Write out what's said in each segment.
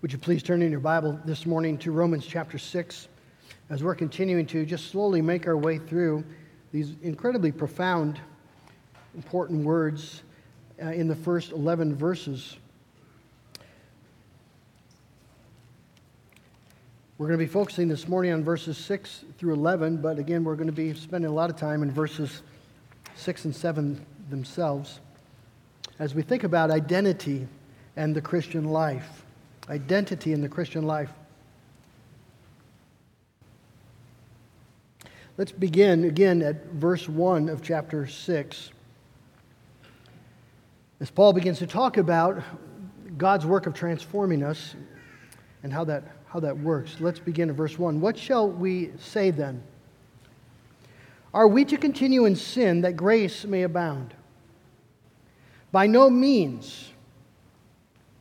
Would you please turn in your Bible this morning to Romans chapter 6 as we're continuing to just slowly make our way through these incredibly profound, important words uh, in the first 11 verses. We're going to be focusing this morning on verses 6 through 11, but again, we're going to be spending a lot of time in verses 6 and 7 themselves as we think about identity and the Christian life identity in the Christian life. Let's begin again at verse 1 of chapter 6. As Paul begins to talk about God's work of transforming us and how that, how that works, let's begin at verse 1. What shall we say then? Are we to continue in sin that grace may abound? By no means.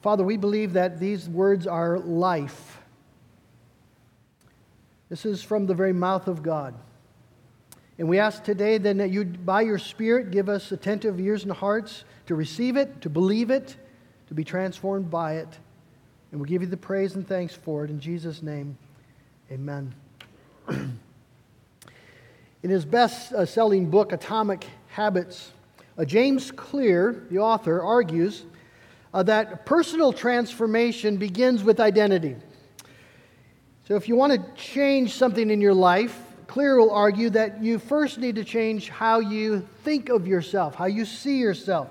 Father, we believe that these words are life. This is from the very mouth of God. And we ask today then that you, by your Spirit, give us attentive ears and hearts to receive it, to believe it, to be transformed by it. And we give you the praise and thanks for it. In Jesus' name, amen. In his best selling book, Atomic Habits, uh, James Clear, the author, argues uh, that personal transformation begins with identity. So, if you want to change something in your life, Clear will argue that you first need to change how you think of yourself, how you see yourself.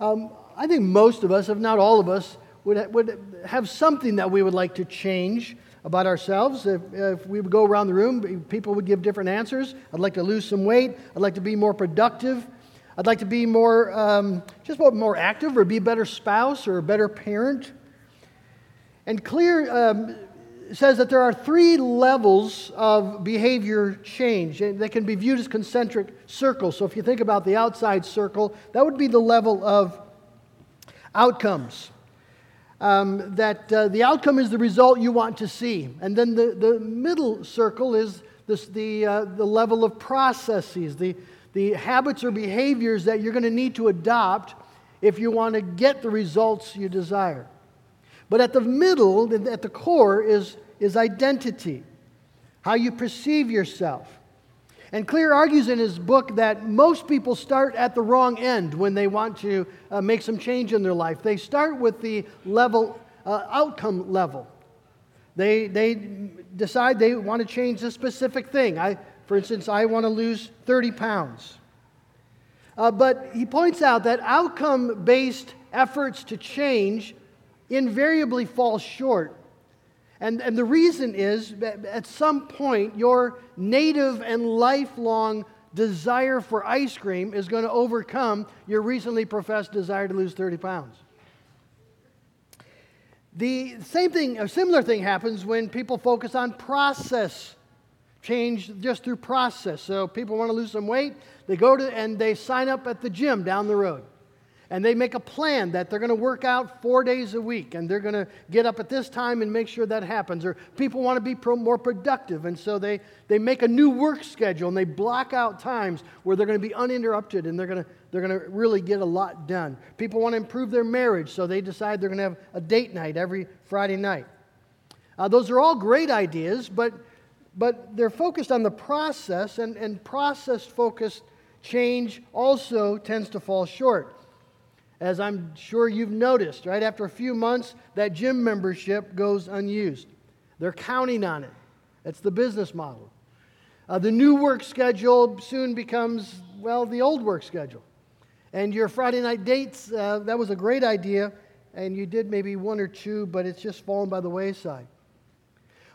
Um, I think most of us, if not all of us, would, would have something that we would like to change about ourselves. If, if we would go around the room, people would give different answers. I'd like to lose some weight. I'd like to be more productive. I'd like to be more, um, just more active or be a better spouse or a better parent. And Clear um, says that there are three levels of behavior change. that can be viewed as concentric circles. So if you think about the outside circle, that would be the level of outcomes. Um, that uh, the outcome is the result you want to see. And then the, the middle circle is this, the, uh, the level of processes, the, the habits or behaviors that you're going to need to adopt if you want to get the results you desire. But at the middle, at the core, is, is identity, how you perceive yourself. And Clear argues in his book that most people start at the wrong end when they want to uh, make some change in their life. They start with the level, uh, outcome level. They, they decide they want to change a specific thing. I, for instance, I want to lose 30 pounds. Uh, but he points out that outcome based efforts to change invariably fall short. And, and the reason is that at some point, your native and lifelong desire for ice cream is going to overcome your recently professed desire to lose 30 pounds. The same thing, a similar thing happens when people focus on process change just through process. So people want to lose some weight, they go to and they sign up at the gym down the road. and they make a plan that they're going to work out four days a week and they're going to get up at this time and make sure that happens. Or people want to be pro- more productive, and so they, they make a new work schedule and they block out times where they're going to be uninterrupted and they're going to, they're going to really get a lot done. People want to improve their marriage, so they decide they're going to have a date night every Friday night. Uh, those are all great ideas, but, but they're focused on the process, and, and process focused change also tends to fall short as I'm sure you've noticed, right? After a few months, that gym membership goes unused. They're counting on it. That's the business model. Uh, the new work schedule soon becomes, well, the old work schedule. And your Friday night dates, uh, that was a great idea, and you did maybe one or two, but it's just fallen by the wayside.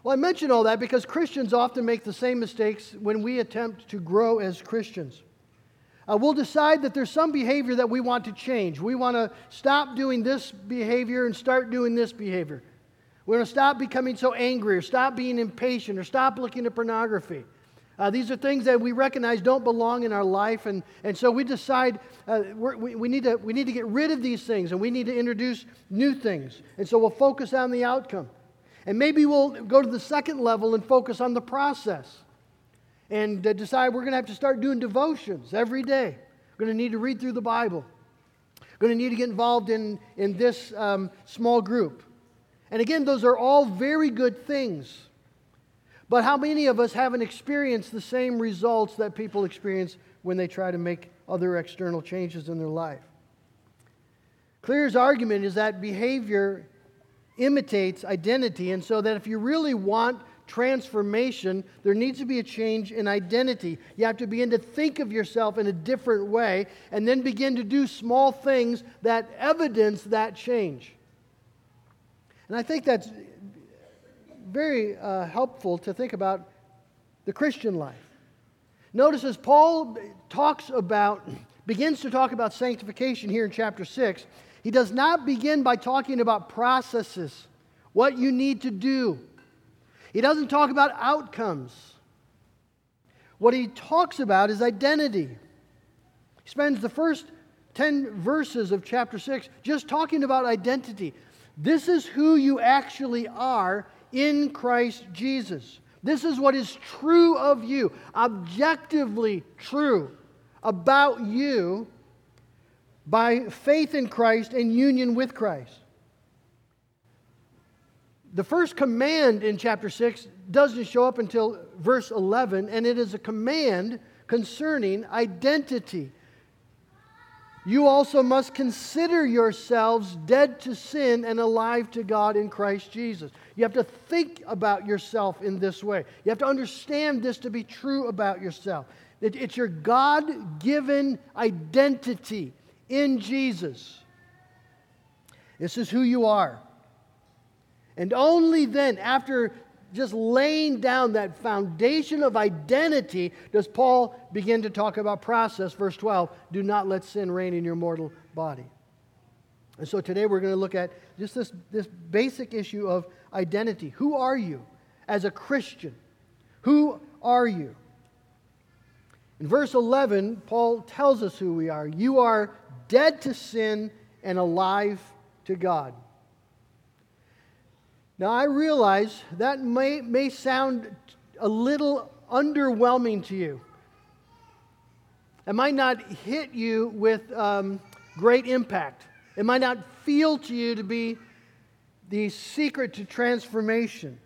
Well, I mention all that because Christians often make the same mistakes when we attempt to grow as Christians uh, we'll decide that there's some behavior that we want to change. We want to stop doing this behavior and start doing this behavior. We want to stop becoming so angry or stop being impatient or stop looking at pornography. Uh, these are things that we recognize don't belong in our life, and, and so we decide uh, we, we, need to, we need to get rid of these things and we need to introduce new things. And so we'll focus on the outcome. And maybe we'll go to the second level and focus on the process and uh, decide we're going to have to start doing devotions every day. We're going to need to read through the Bible. We're going to need to get involved in, in this um, small group. And again, those are all very good things. But how many of us haven't experienced the same results that people experience when they try to make other external changes in their life? Clear's argument is that behavior imitates identity, and so that if you really want transformation, there needs to be a change in identity. You have to begin to think of yourself in a different way and then begin to do small things that evidence that change. And I think that's very uh, helpful to think about the Christian life. Notice as Paul talks about, begins to talk about sanctification here in chapter 6, he does not begin by talking about processes, what you need to do. He doesn't talk about outcomes. What he talks about is identity. He spends the first 10 verses of chapter 6 just talking about identity. This is who you actually are in Christ Jesus. This is what is true of you, objectively true about you by faith in Christ and union with Christ the first command in chapter 6 doesn't show up until verse 11, and it is a command concerning identity. You also must consider yourselves dead to sin and alive to God in Christ Jesus. You have to think about yourself in this way. You have to understand this to be true about yourself. It, it's your God given identity in Jesus. This is who you are. And only then, after just laying down that foundation of identity, does Paul begin to talk about process. Verse 12 do not let sin reign in your mortal body. And so today we're going to look at just this, this basic issue of identity. Who are you as a Christian? Who are you? In verse 11, Paul tells us who we are. You are dead to sin and alive to God. Now, I realize that may, may sound a little underwhelming to you. It might not hit you with um, great impact. It might not feel to you to be the secret to transformation.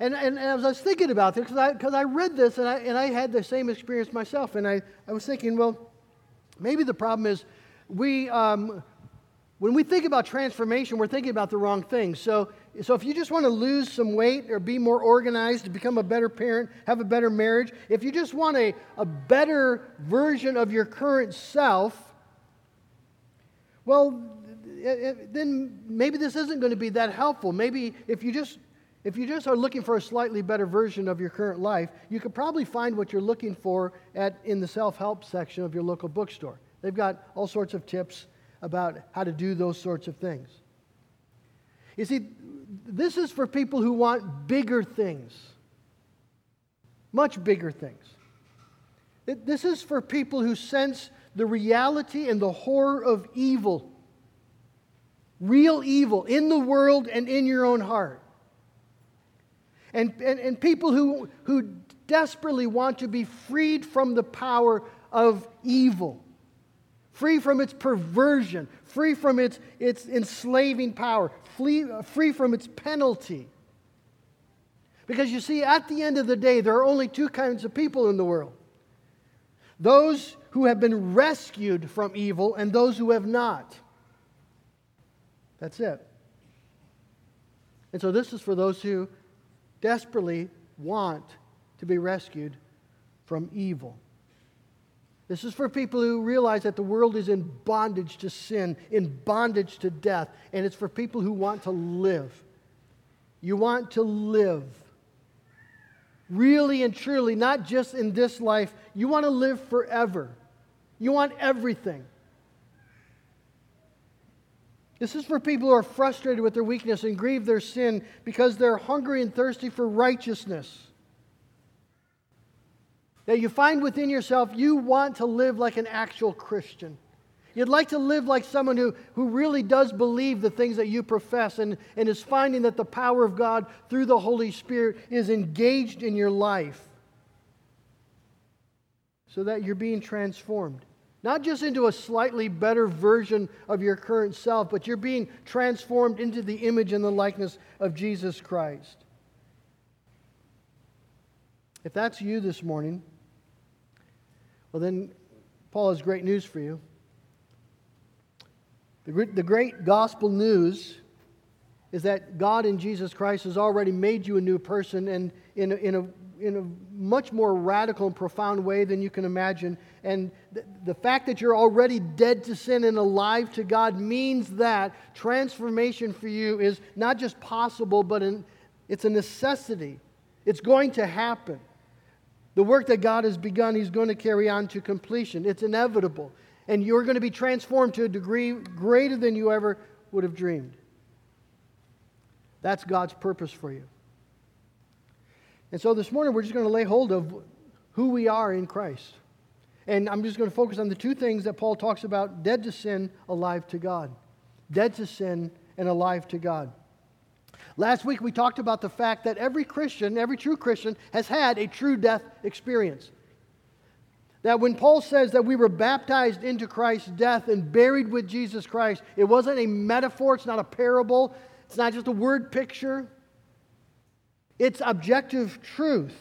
And, and, and as I was thinking about this, because I, cause I read this and I, and I had the same experience myself, and I, I was thinking, well, maybe the problem is we, um, when we think about transformation, we're thinking about the wrong things. So, so if you just want to lose some weight or be more organized, to become a better parent, have a better marriage, if you just want a, a better version of your current self, well, then maybe this isn't going to be that helpful. Maybe if you just if you just are looking for a slightly better version of your current life, you could probably find what you're looking for at in the self-help section of your local bookstore. They've got all sorts of tips about how to do those sorts of things. You see, this is for people who want bigger things, much bigger things. It, this is for people who sense the reality and the horror of evil. Real evil in the world and in your own heart. And, and, and people who, who desperately want to be freed from the power of evil, free from its perversion, free from its, its enslaving power, free, free from its penalty. Because you see, at the end of the day, there are only two kinds of people in the world those who have been rescued from evil and those who have not. That's it. And so, this is for those who desperately want to be rescued from evil. This is for people who realize that the world is in bondage to sin, in bondage to death, and it's for people who want to live. You want to live. Really and truly, not just in this life, you want to live forever. You want everything. This is for people who are frustrated with their weakness and grieve their sin because they're hungry and thirsty for righteousness that you find within yourself you want to live like an actual Christian. You'd like to live like someone who, who really does believe the things that you profess and, and is finding that the power of God through the Holy Spirit is engaged in your life so that you're being transformed. Not just into a slightly better version of your current self, but you're being transformed into the image and the likeness of Jesus Christ. If that's you this morning, well, then Paul has great news for you. The, great gospel news is that God in Jesus Christ has already made you a new person and in a, in a, in a much more radical and profound way than you can imagine. And th- the fact that you're already dead to sin and alive to God means that transformation for you is not just possible, but an, it's a necessity. It's going to happen. The work that God has begun, He's going to carry on to completion. It's inevitable. And you're going to be transformed to a degree greater than you ever would have dreamed. That's God's purpose for you. And so this morning, we're just going to lay hold of who we are in Christ. And I'm just going to focus on the two things that Paul talks about dead to sin, alive to God. Dead to sin and alive to God. Last week we talked about the fact that every Christian, every true Christian, has had a true death experience. That when Paul says that we were baptized into Christ's death and buried with Jesus Christ, it wasn't a metaphor, it's not a parable, it's not just a word picture. It's objective truth.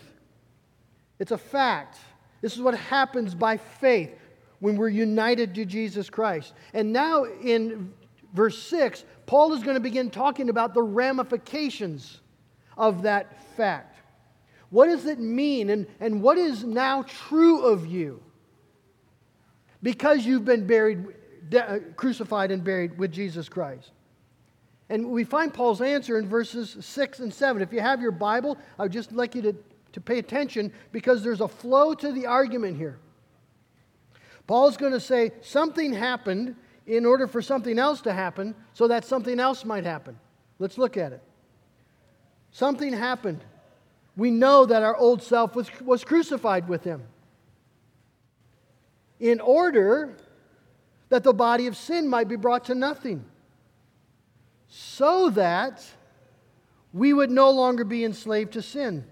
It's a fact. This is what happens by faith when we're united to Jesus Christ. And now in verse 6, Paul is going to begin talking about the ramifications of that fact. What does it mean, and, and what is now true of you? Because you've been buried, de- uh, crucified, and buried with Jesus Christ. And we find Paul's answer in verses 6 and 7. If you have your Bible, I would just like you to, to pay attention because there's a flow to the argument here. Paul's going to say, Something happened in order for something else to happen so that something else might happen. Let's look at it. Something happened. We know that our old self was, was crucified with him in order that the body of sin might be brought to nothing, so that we would no longer be enslaved to sin.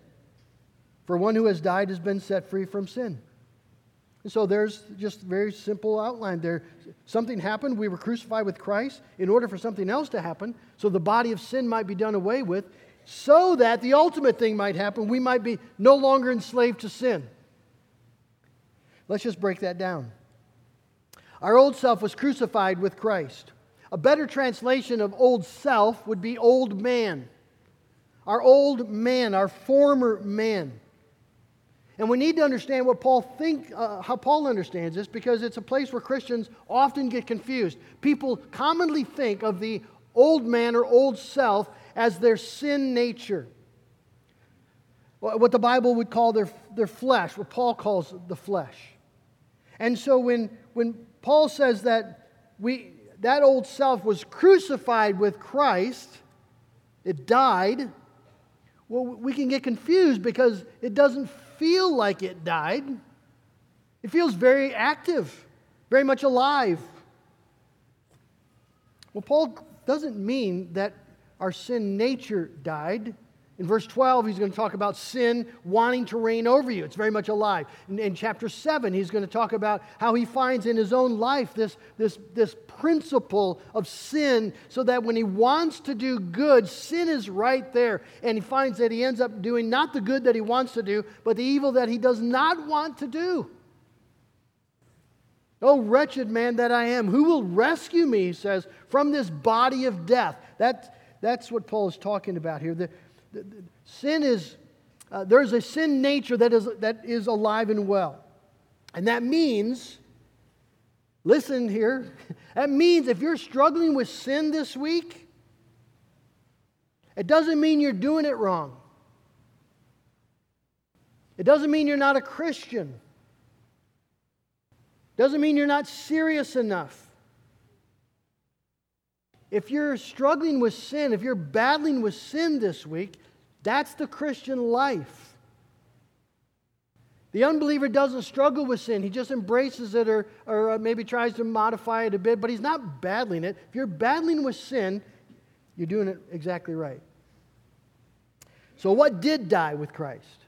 For one who has died has been set free from sin. And so there's just very simple outline there. Something happened. We were crucified with Christ in order for something else to happen, so the body of sin might be done away with, so that the ultimate thing might happen. We might be no longer enslaved to sin. Let's just break that down. Our old self was crucified with Christ. A better translation of old self would be old man. Our old man, our former man. And we need to understand what Paul think, uh, how Paul understands this, because it's a place where Christians often get confused. People commonly think of the old man or old self as their sin nature, what the Bible would call their, their flesh, what Paul calls the flesh. And so when, when Paul says that we, that old self was crucified with Christ, it died, well, we can get confused because it doesn't feel like it died. It feels very active. very much alive. Well, Paul doesn't mean that our sin nature died. In verse 12, he's going to talk about sin wanting to reign over you. It's very much alive. In, in, chapter 7, he's going to talk about how he finds in his own life this, this, this principle of sin so that when he wants to do good, sin is right there. And he finds that he ends up doing not the good that he wants to do, but the evil that he does not want to do. Oh, wretched man that I am, who will rescue me, he says, from this body of death? That, that's what Paul is talking about here. The, sin is, uh, there's a sin nature that is, that is alive and well. And that means, listen here, that means if you're struggling with sin this week, it doesn't mean you're doing it wrong. It doesn't mean you're not a Christian. It Doesn't mean you're not serious enough. If you're struggling with sin, if you're battling with sin this week, that's the Christian life. The unbeliever doesn't struggle with sin. He just embraces it or, or uh, maybe tries to modify it a bit, but he's not battling it. If you're battling with sin, you're doing it exactly right. So, what did die with Christ?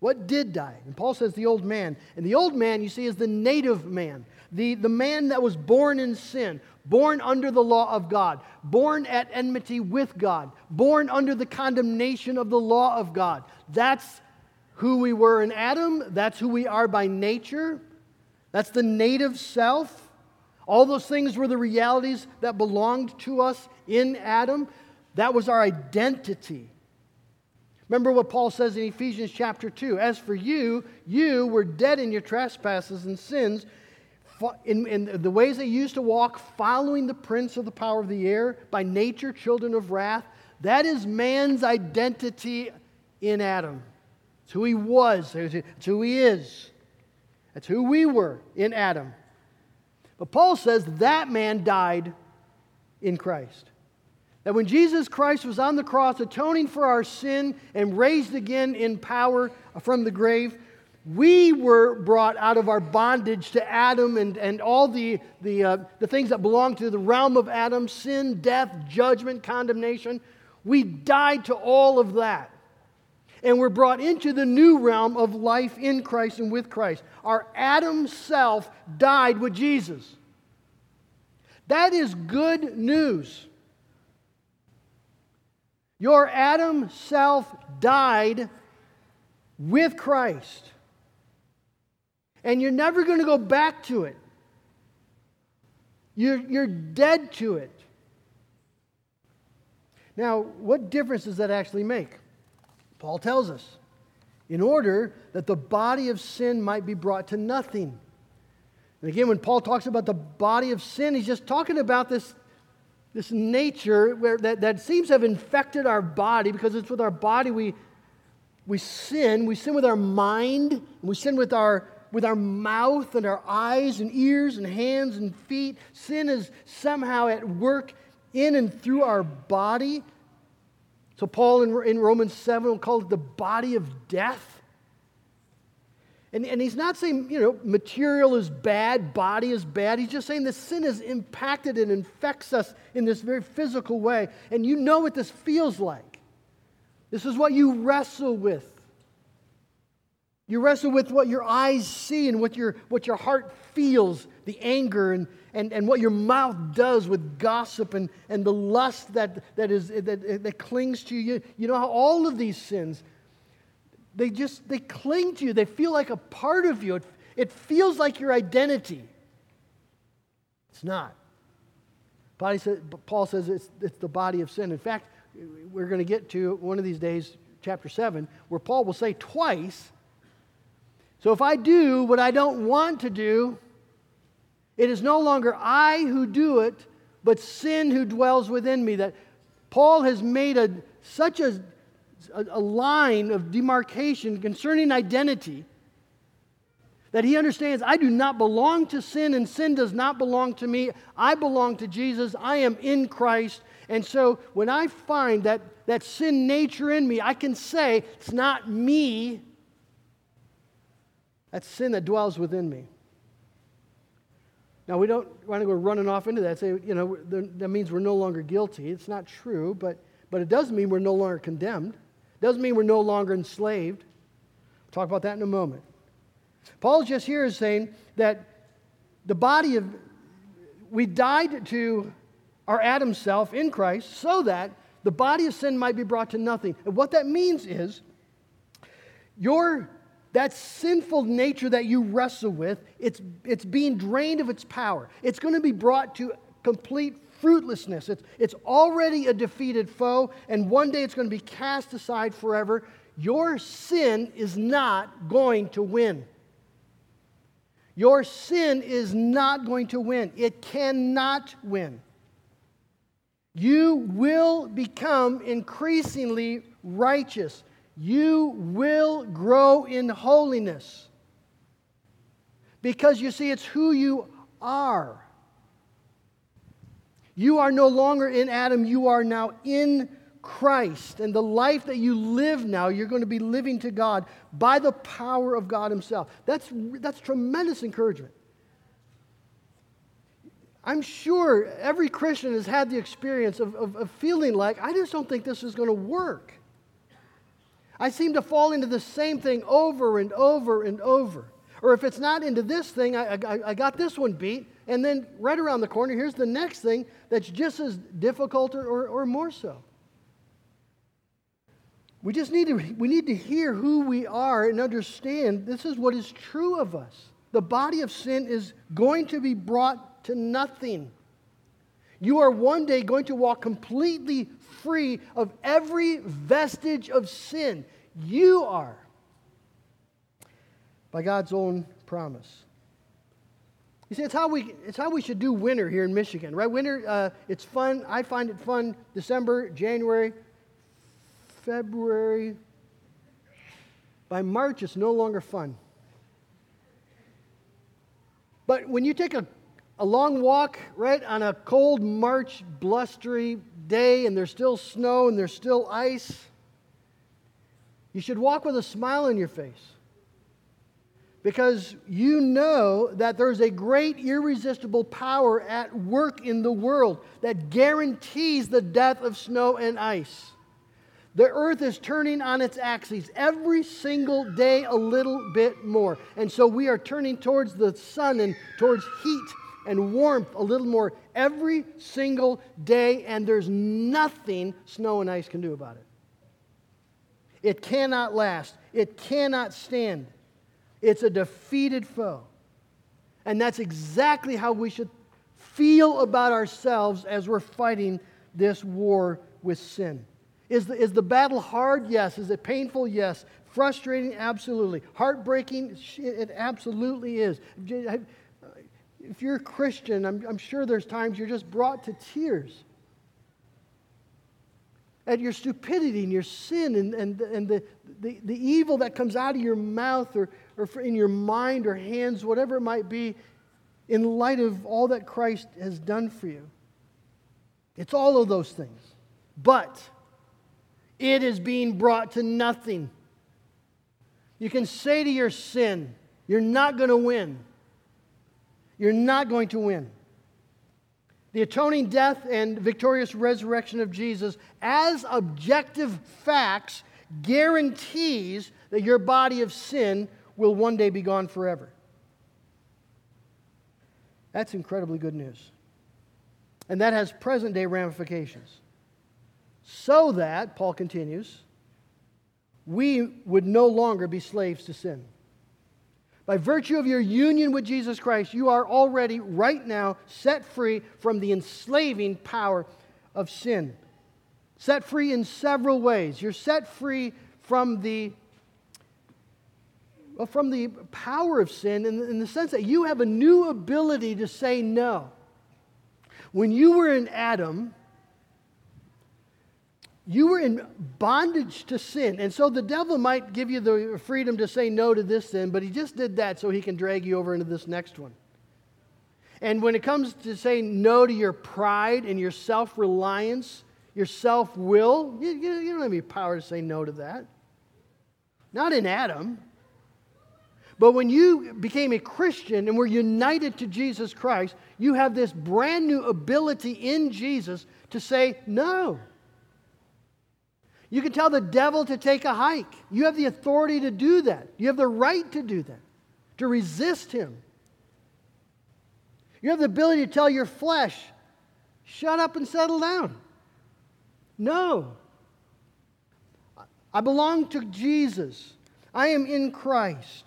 What did die? And Paul says the old man. And the old man, you see, is the native man, the, the man that was born in sin, born under the law of God, born at enmity with God, born under the condemnation of the law of God. That's who we were in Adam. That's who we are by nature. That's the native self. All those things were the realities that belonged to us in Adam. That was our identity. Remember what Paul says in Ephesians chapter 2 As for you, you were dead in your trespasses and sins, in, in, the ways they used to walk, following the prince of the power of the air, by nature, children of wrath. That is man's identity in Adam. It's who he was, it's who he is. it's who we were in Adam. But Paul says that man died in Christ. That when Jesus Christ was on the cross, atoning for our sin and raised again in power from the grave, we were brought out of our bondage to Adam and, and all the, the, uh, the things that belong to the realm of Adam sin, death, judgment, condemnation. We died to all of that. And we're brought into the new realm of life in Christ and with Christ. Our Adam self died with Jesus. That is good news. Your Adam self died with Christ. And you're never going to go back to it. You're, you're dead to it. Now, what difference does that actually make? Paul tells us in order that the body of sin might be brought to nothing. And again, when Paul talks about the body of sin, he's just talking about this this nature where, that, that seems to have infected our body because it's with our body we, we sin. We sin with our mind, we sin with our, with our mouth and our eyes and ears and hands and feet. Sin is somehow at work in and through our body. So, Paul in, in Romans 7 will call it the body of death. And, and he's not saying, you know, material is bad, body is bad. He's just saying the sin has impacted and infects us in this very physical way. And you know what this feels like. This is what you wrestle with. You wrestle with what your eyes see and what your, what your heart feels, the anger and, and, and what your mouth does with gossip and, and the lust that, that, is, that, that clings to you. You know how all of these sins they just they cling to you. They feel like a part of you. It, it feels like your identity. It's not. Body says, paul says it's, it's the body of sin. In fact we're going to get to one of these days chapter 7 where paul will say twice so if i do what i don't want to do it is no longer i who do it but sin who dwells within me. That paul has made a such a a, line of demarcation concerning identity that he understands I do not belong to sin, and sin does not belong to me. I belong to Jesus. I am in Christ. And so when I find that, that sin nature in me, I can say, it's not me, that's sin that dwells within me. Now, we don't want to go running off into that, say, you know, that means we're no longer guilty. It's not true, but, but it does mean we're no longer condemned. Doesn't mean we're no longer enslaved. We'll talk about that in a moment. Paul just here is saying that the body of, we died to our Adam self in Christ so that the body of sin might be brought to nothing. And what that means is your that sinful nature that you wrestle with, it's, it's being drained of its power. It's going to be brought to complete fruitlessness. It's, it's already a defeated foe, and one day it's going to be cast aside forever. Your sin is not going to win. Your sin is not going to win. It cannot win. You will become increasingly righteous you will grow in holiness. Because you see, it's who you are. You are no longer in Adam, you are now in Christ. And the life that you live now, you're going to be living to God by the power of God Himself. That's, that's tremendous encouragement. I'm sure every Christian has had the experience of, of, of feeling like, I just don't think this is going to work. I seem to fall into the same thing over and over and over. Or if it's not into this thing, I, I, I, got this one beat, and then right around the corner, here's the next thing that's just as difficult or, or, or more so. We just need to, we need to hear who we are and understand this is what is true of us. The body of sin is going to be brought to nothing. You are one day going to walk completely free of every vestige of sin. You are. By God's own promise. You see, it's how we, it's how we should do winter here in Michigan, right? Winter, uh, it's fun. I find it fun December, January, February. By March, it's no longer fun. But when you take a a long walk, right, on a cold March blustery day and there's still snow and there's still ice, you should walk with a smile on your face. Because you know that there's a great irresistible power at work in the world that guarantees the death of snow and ice. The earth is turning on its axis every single day a little bit more. And so we are turning towards the sun and towards heat and warmth a little more every single day, and there's nothing snow and ice can do about it. It cannot last, it cannot stand. It's a defeated foe. And that's exactly how we should feel about ourselves as we're fighting this war with sin. Is the, is the battle hard? Yes. Is it painful? Yes. Frustrating? Absolutely. Heartbreaking? It absolutely is if you're a Christian, I'm, I'm sure there's times you're just brought to tears at your stupidity and your sin and, and, and the, the, the evil that comes out of your mouth or, or in your mind or hands, whatever it might be, in light of all that Christ has done for you. It's all of those things. But it is being brought to nothing. You can say to your sin, You're not going to win. You're not going to win. The atoning death and victorious resurrection of Jesus, as objective facts, guarantees that your body of sin will one day be gone forever. That's incredibly good news. And that has present day ramifications. So that, Paul continues, we would no longer be slaves to sin. By virtue of your union with Jesus Christ, you are already, right now, set free from the enslaving power of sin. Set free in several ways. You're set free from the Uh, from the power of sin in, in the sense that you have a new ability to say no. When you were in Adam, you were in bondage to sin. And so the devil might give you the freedom to say no to this sin, but he just did that so he can drag you over into this next one. And when it comes to saying no to your pride and your self reliance, your self will, you, you, don't have any power to say no to that. Not in Adam. But when you became a Christian and were united to Jesus Christ, you have this brand new ability in Jesus to say no. You can tell the devil to take a hike. You have the authority to do that. You have the right to do that, to resist him. You have the ability to tell your flesh, shut up and settle down. No. I belong to Jesus. I am in Christ.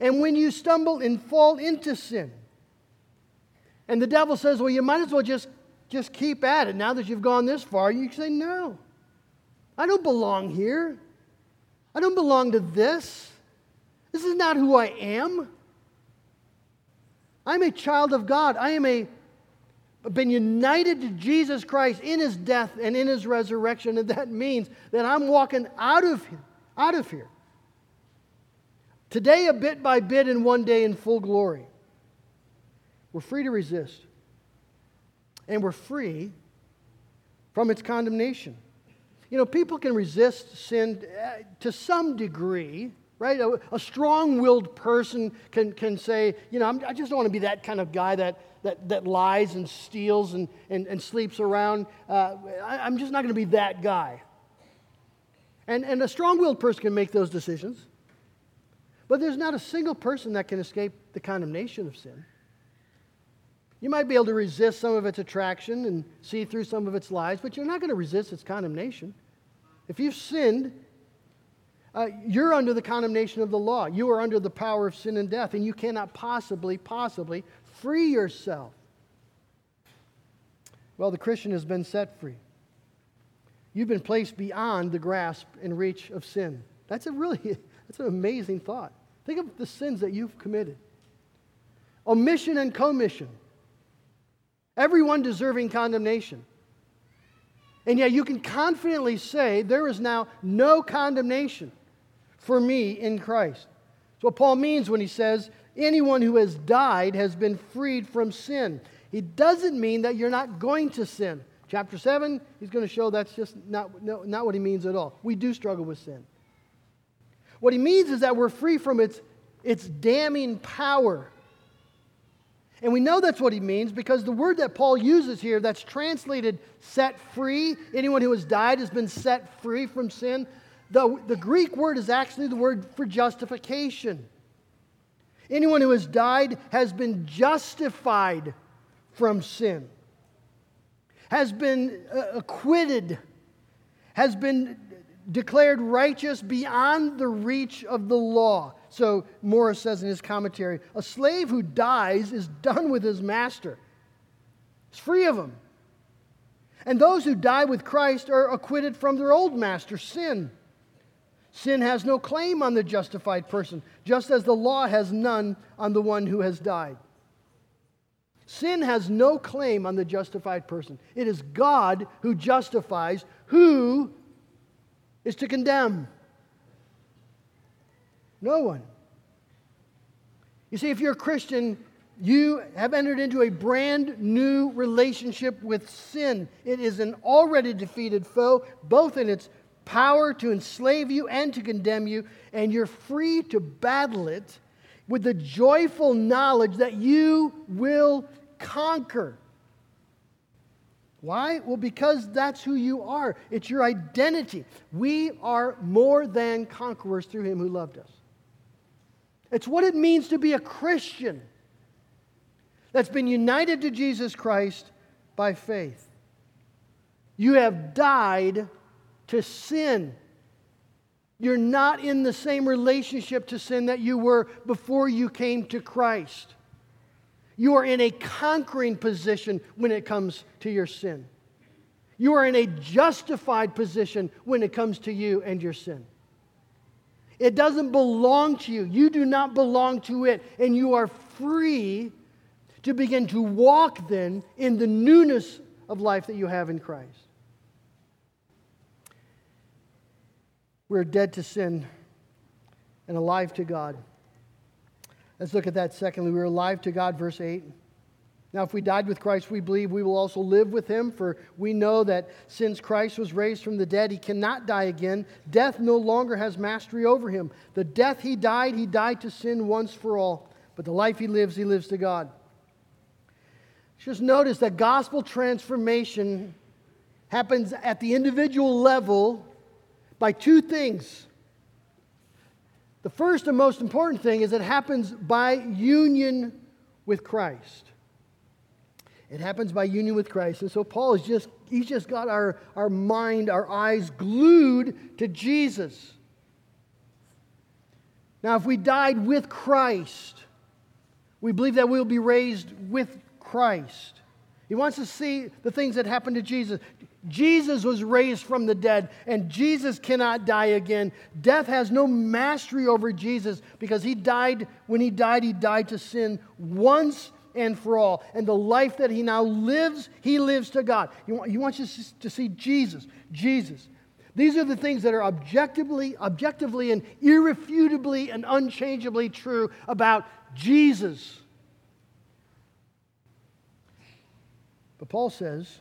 And when you stumble and fall into sin, and the devil says, well, you might as well just, just keep at it now that you've gone this far, you say, no. I don't belong here. I don't belong to this. This is not who I am. I'm a child of God. I am a been united to Jesus Christ in his death and in his resurrection, and that means that I'm walking out of out of here. Today, a bit by bit, and one day in full glory. We're free to resist. And we're free from its condemnation. You know, people can resist sin uh, to some degree, right? A, a strong willed person can, can say, you know, I'm, i just don't want to be that kind of guy that, that, that lies and steals and, and, and sleeps around. Uh, I, I'm just not going to be that guy. And, and a strong willed person can make those decisions. But there's not a single person that can escape the condemnation of sin. You might be able to resist some of its attraction and see through some of its lies, but you're not going to resist its condemnation. If you've sinned, uh, you're under the condemnation of the law. You are under the power of sin and death, and you cannot possibly, possibly free yourself. Well, the Christian has been set free. You've been placed beyond the grasp and reach of sin. That's a really, that's an amazing thought. Think of the sins that you've committed. Omission and commission. Everyone deserving condemnation. And yet you can confidently say, There is now no condemnation for me in Christ. That's what Paul means when he says, Anyone who has died has been freed from sin. He doesn't mean that you're not going to sin. Chapter 7, he's going to show that's just not, no, not what he means at all. We do struggle with sin. What he means is that we're free from its, its damning power. And we know that's what he means because the word that Paul uses here, that's translated set free, anyone who has died has been set free from sin. The, the Greek word is actually the word for justification. Anyone who has died has been justified from sin, has been uh, acquitted, has been declared righteous beyond the reach of the law. So Morris says in his commentary a slave who dies is done with his master, he's free of him. And those who die with Christ are acquitted from their old master, sin. Sin has no claim on the justified person, just as the law has none on the one who has died. Sin has no claim on the justified person. It is God who justifies, who is to condemn. No one. You see, if you're a Christian, you have entered into a brand new relationship with sin. It is an already defeated foe, both in its power to enslave you and to condemn you, and you're free to battle it with the joyful knowledge that you will conquer. Why? Well, because that's who you are. It's your identity. We are more than conquerors through him who loved us. It's what it means to be a Christian that's been united to Jesus Christ by faith. You have died to sin. You're not in the same relationship to sin that you were before you came to Christ. You are in a conquering position when it comes to your sin. You are in a justified position when it comes to you and your sin. It doesn't belong to you. You do not belong to it. And you are free to begin to walk then in the newness of life that you have in Christ. We're dead to sin and alive to God. Let's look at that secondly. We're alive to God, verse 8. Now, if we died with Christ, we believe we will also live with him, for we know that since Christ was raised from the dead, he cannot die again. Death no longer has mastery over him. The death he died, he died to sin once for all. But the life he lives, he lives to God. Just notice that gospel transformation happens at the individual level by two things. The first and most important thing is it happens by union with Christ. It happens by union with Christ. And so Paul is just, he's just got our, our mind, our eyes glued to Jesus. Now, if we died with Christ, we believe that we'll be raised with Christ. He wants to see the things that happened to Jesus. Jesus was raised from the dead, and Jesus cannot die again. Death has no mastery over Jesus because he died, when he died, he died to sin once and for all. And the life that he now lives, he lives to God. You want, you want you to see Jesus. Jesus. These are the things that are objectively, objectively and irrefutably and unchangeably true about Jesus. But Paul says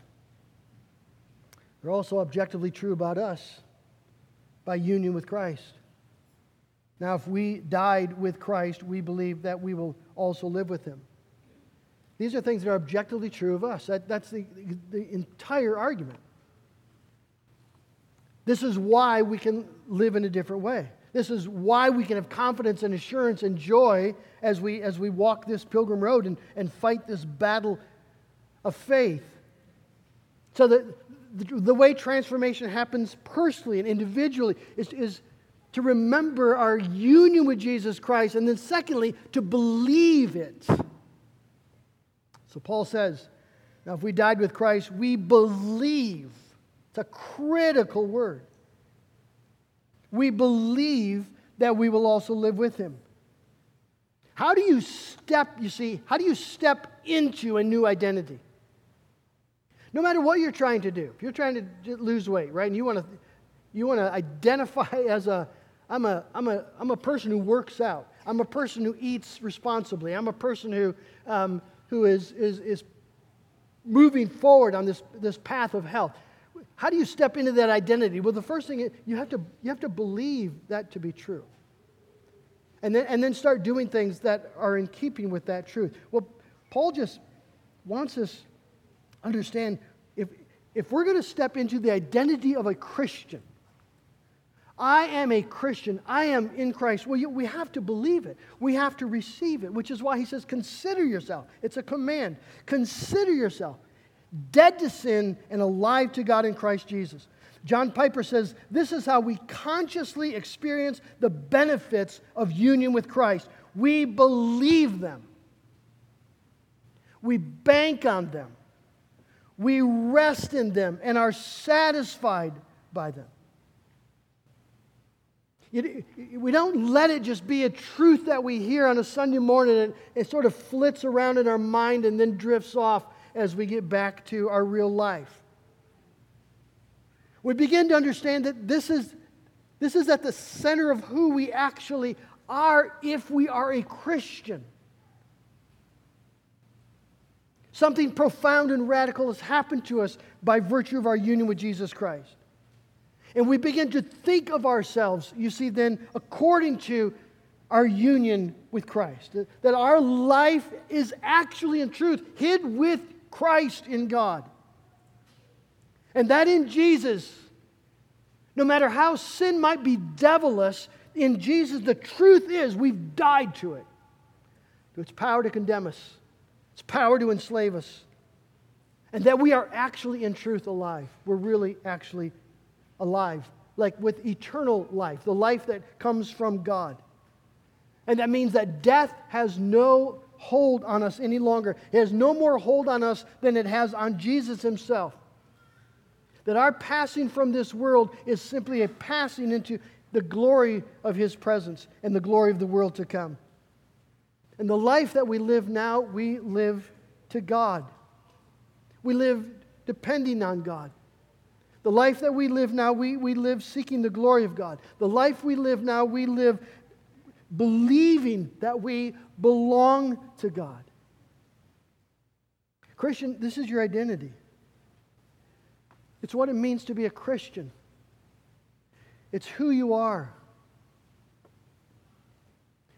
they're also objectively true about us by union with Christ. Now, if we died with Christ, we believe that we will also live with him. These are things that are objectively true of us. That, that's the, the entire argument. This is why we can live in a different way. This is why we can have confidence and assurance and joy as we, as we walk this pilgrim road and, and fight this battle of faith. So that the, the way transformation happens personally and individually is, is to remember our union with Jesus Christ, and then secondly, to believe it. So Paul says, now if we died with Christ, we believe. It's a critical word. We believe that we will also live with him. How do you step, you see, how do you step into a new identity? No matter what you're trying to do, if you're trying to lose weight, right, and you want to, you want to identify as a, I'm a, I'm, a, I'm a person who works out. I'm a person who eats responsibly. I'm a person who, um, who is, is, is moving forward on this, this path of health. How do you step into that identity? Well, the first thing is you have to, you have to believe that to be true. And then, and then start doing things that are in keeping with that truth. Well, Paul just wants us understand if, if we're going to step into the identity of a Christian, I am a Christian. I am in Christ. Well, you, we have to believe it. We have to receive it, which is why he says, Consider yourself. It's a command. Consider yourself dead to sin and alive to God in Christ Jesus. John Piper says, This is how we consciously experience the benefits of union with Christ. We believe them, we bank on them, we rest in them and are satisfied by them. we don't let it just be a truth that we hear on a Sunday morning and it sort of flits around in our mind and then drifts off as we get back to our real life. We begin to understand that this is, this is at the center of who we actually are if we are a Christian. Something profound and radical has happened to us by virtue of our union with Jesus Christ. And we begin to think of ourselves, you see, then according to our union with Christ. That our life is actually, in truth, hid with Christ in God. And that in Jesus, no matter how sin might be devilish, in Jesus, the truth is we've died to it. To its power to condemn us it's power to enslave us. And that we are actually, in truth, alive. We're really actually alive, like with eternal life, the life that comes from God. And that means that death has no hold on us any longer. It has no more hold on us than it has on Jesus himself. That our passing from this world is simply a passing into the glory of his presence and the glory of the world to come. And the life that we live now, we live to God. We live depending on God. The life that we live now, we, we live seeking the glory of God. The life we live now, we live believing that we belong to God. Christian, this is your identity. It's what it means to be a Christian. It's who you are.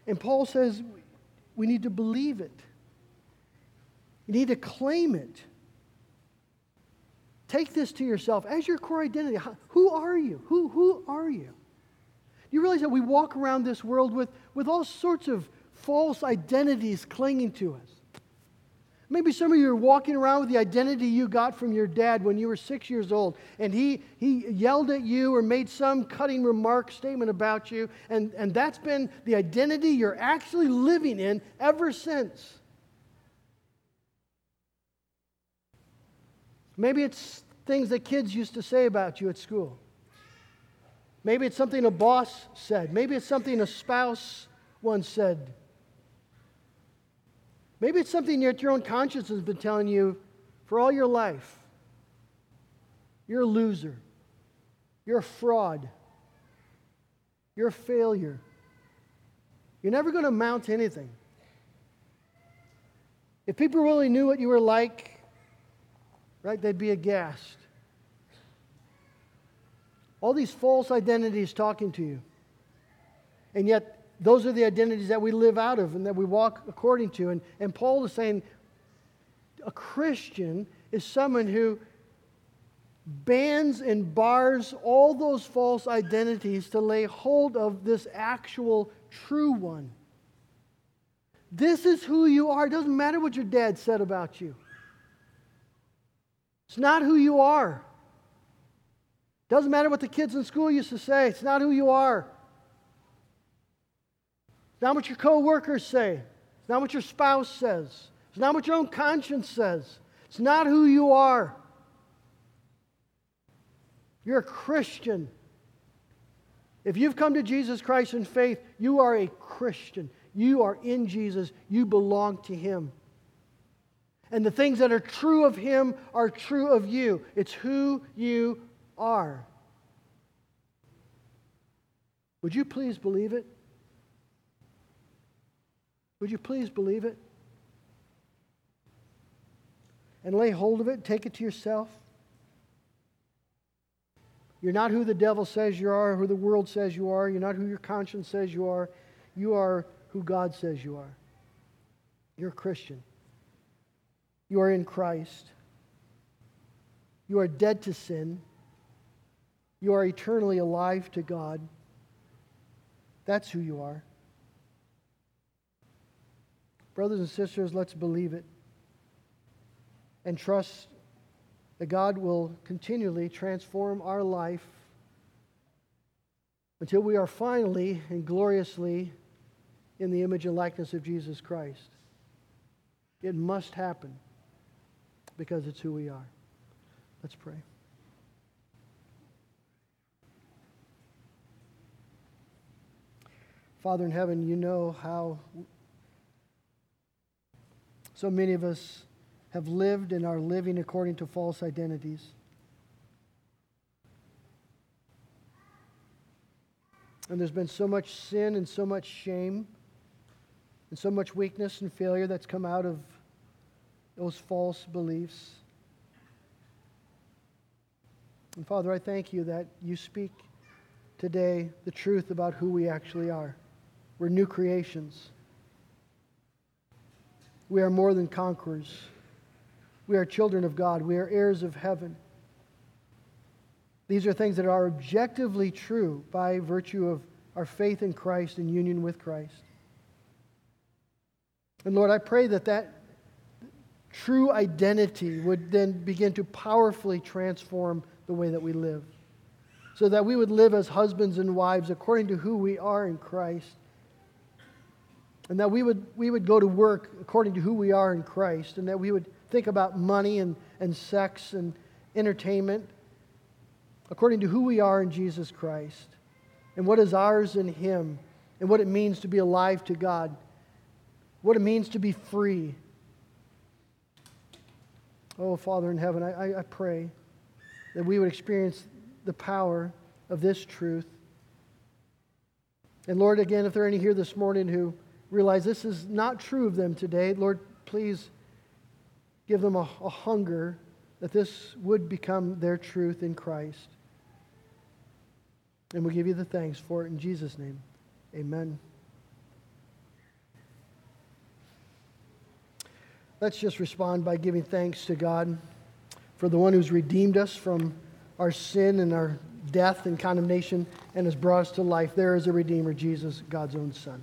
And Paul says we need to believe it. You need to claim it. Take this to yourself as your core identity. Who are you? Who, who are you? You realize that we walk around this world with, with all sorts of false identities clinging to us. Maybe some of you are walking around with the identity you got from your dad when you were six years old, and he, he yelled at you or made some cutting remark statement about you, and, and that's been the identity you're actually living in ever since. Maybe it's things that kids used to say about you at school. Maybe it's something a boss said. Maybe it's something a spouse once said. Maybe it's something that your own conscience has been telling you for all your life. You're a loser. You're a fraud. You're a failure. You're never going to amount to anything. If people really knew what you were like, right, they'd be aghast. All these false identities talking to you. And yet, those are the identities that we live out of and that we walk according to. And, and Paul is saying a Christian is someone who bans and bars all those false identities to lay hold of this actual true one. This is who you are. It doesn't matter what your dad said about you. It's not who you are. It doesn't matter what the kids in school used to say. It's not who you are. It's not what your coworkers say. It's not what your spouse says. It's not what your own conscience says. It's not who you are. You're a Christian. If you've come to Jesus Christ in faith, you are a Christian. You are in Jesus. You belong to Him. And the things that are true of Him are true of you. It's who you are. Would you please believe it? Would you please believe it? And lay hold of it, take it to yourself. You're not who the devil says you are, who the world says you are. You're not who your conscience says you are. You are who God says you are. You're a Christian. You are in Christ. You are dead to sin. You are eternally alive to God. That's who you are. Brothers and sisters, let's believe it and trust that God will continually transform our life until we are finally and gloriously in the image and likeness of Jesus Christ. It must happen because it's who we are. Let's pray. Father in heaven, you know how so many of us have lived and are living according to false identities. And there's been so much sin and so much shame and so much weakness and failure that's come out of those false beliefs. And Father, I thank you that you speak today the truth about who we actually are. We're new creations. We are more than conquerors. We are children of God. We are heirs of heaven. These are things that are objectively true by virtue of our faith in Christ and union with Christ. And Lord, I pray that that true identity would then begin to powerfully transform the way that we live. So that we would live as husbands and wives according to who we are in Christ and that we would, we would go to work according to who we are in Christ, and that we would think about money and, and sex and entertainment according to who we are in Jesus Christ, and what is ours in Him, and what it means to be alive to God, what it means to be free. Oh, Father in heaven, I, I pray that we would experience the power of this truth. And Lord, again, if there are any here this morning who realize this is not true of them today, Lord, please Give them a, a hunger that this would become their truth in Christ. And we give you the thanks for it in Jesus' name. Amen. Let's just respond by giving thanks to God for the one who's redeemed us from our sin and our death and condemnation and has brought us to life. There is a Redeemer, Jesus, God's own Son.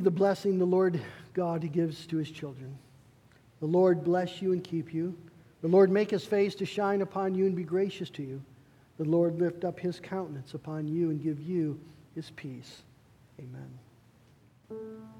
Receive the blessing the Lord God gives to his children. The Lord bless you and keep you. The Lord make his face to shine upon you and be gracious to you. The Lord lift up his countenance upon you and give you his peace. Amen.